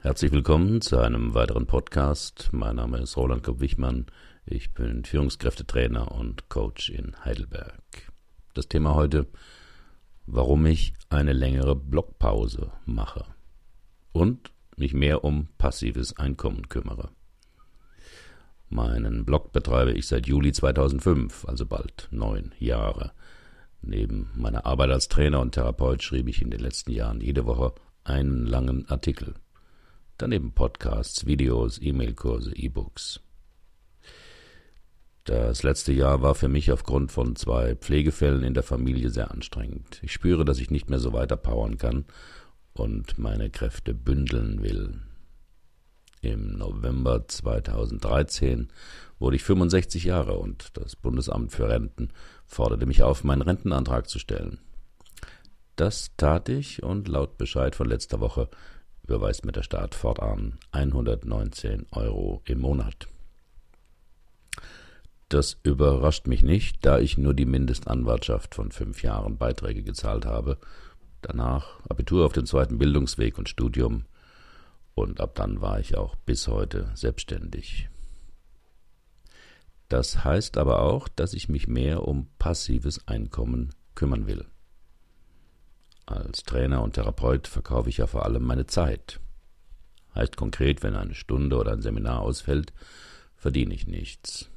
Herzlich willkommen zu einem weiteren Podcast. Mein Name ist Roland Kopp-Wichmann. Ich bin Führungskräftetrainer und Coach in Heidelberg. Das Thema heute, warum ich eine längere Blockpause mache und mich mehr um passives Einkommen kümmere. Meinen Blog betreibe ich seit Juli 2005, also bald neun Jahre. Neben meiner Arbeit als Trainer und Therapeut schrieb ich in den letzten Jahren jede Woche einen langen Artikel. Daneben Podcasts, Videos, E-Mail-Kurse, E-Books. Das letzte Jahr war für mich aufgrund von zwei Pflegefällen in der Familie sehr anstrengend. Ich spüre, dass ich nicht mehr so weiter powern kann und meine Kräfte bündeln will. Im November 2013 wurde ich 65 Jahre und das Bundesamt für Renten forderte mich auf, meinen Rentenantrag zu stellen. Das tat ich und laut Bescheid von letzter Woche überweist mir der Staat fortan 119 Euro im Monat. Das überrascht mich nicht, da ich nur die Mindestanwartschaft von fünf Jahren Beiträge gezahlt habe, danach Abitur auf dem zweiten Bildungsweg und Studium, und ab dann war ich auch bis heute selbstständig. Das heißt aber auch, dass ich mich mehr um passives Einkommen kümmern will. Als Trainer und Therapeut verkaufe ich ja vor allem meine Zeit. Heißt konkret, wenn eine Stunde oder ein Seminar ausfällt, verdiene ich nichts.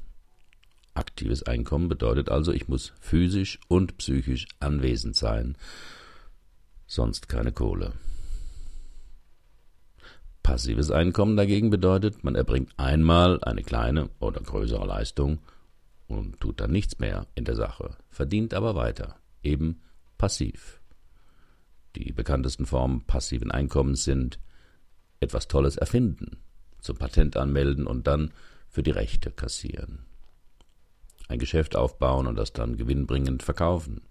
Aktives Einkommen bedeutet also, ich muss physisch und psychisch anwesend sein, sonst keine Kohle. Passives Einkommen dagegen bedeutet, man erbringt einmal eine kleine oder größere Leistung und tut dann nichts mehr in der Sache, verdient aber weiter, eben passiv. Bekanntesten Formen passiven Einkommens sind etwas Tolles erfinden, zum Patent anmelden und dann für die Rechte kassieren. Ein Geschäft aufbauen und das dann gewinnbringend verkaufen.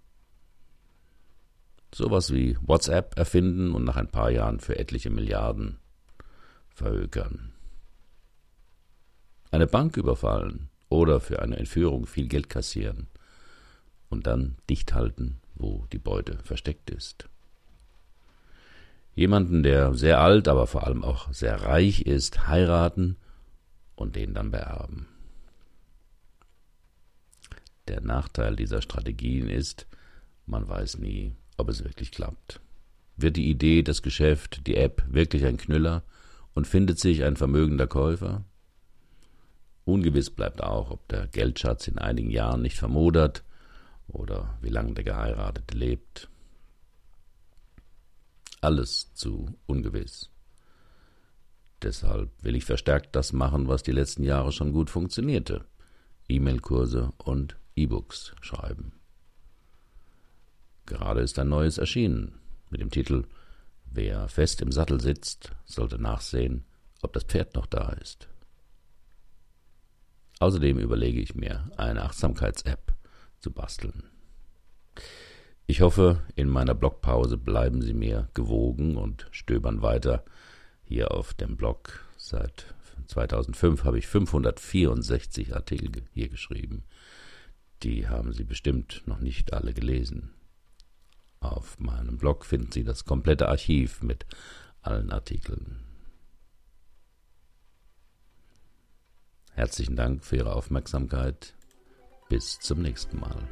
Sowas wie WhatsApp erfinden und nach ein paar Jahren für etliche Milliarden verhökern. Eine Bank überfallen oder für eine Entführung viel Geld kassieren und dann dicht halten, wo die Beute versteckt ist. Jemanden, der sehr alt, aber vor allem auch sehr reich ist, heiraten und den dann beerben. Der Nachteil dieser Strategien ist, man weiß nie, ob es wirklich klappt. Wird die Idee, das Geschäft, die App wirklich ein Knüller und findet sich ein vermögender Käufer? Ungewiss bleibt auch, ob der Geldschatz in einigen Jahren nicht vermodert oder wie lange der Geheiratete lebt. Alles zu ungewiss. Deshalb will ich verstärkt das machen, was die letzten Jahre schon gut funktionierte. E-Mail-Kurse und E-Books schreiben. Gerade ist ein neues erschienen mit dem Titel Wer fest im Sattel sitzt, sollte nachsehen, ob das Pferd noch da ist. Außerdem überlege ich mir, eine Achtsamkeits-App zu basteln. Ich hoffe, in meiner Blogpause bleiben Sie mir gewogen und stöbern weiter hier auf dem Blog. Seit 2005 habe ich 564 Artikel hier geschrieben. Die haben Sie bestimmt noch nicht alle gelesen. Auf meinem Blog finden Sie das komplette Archiv mit allen Artikeln. Herzlichen Dank für Ihre Aufmerksamkeit. Bis zum nächsten Mal.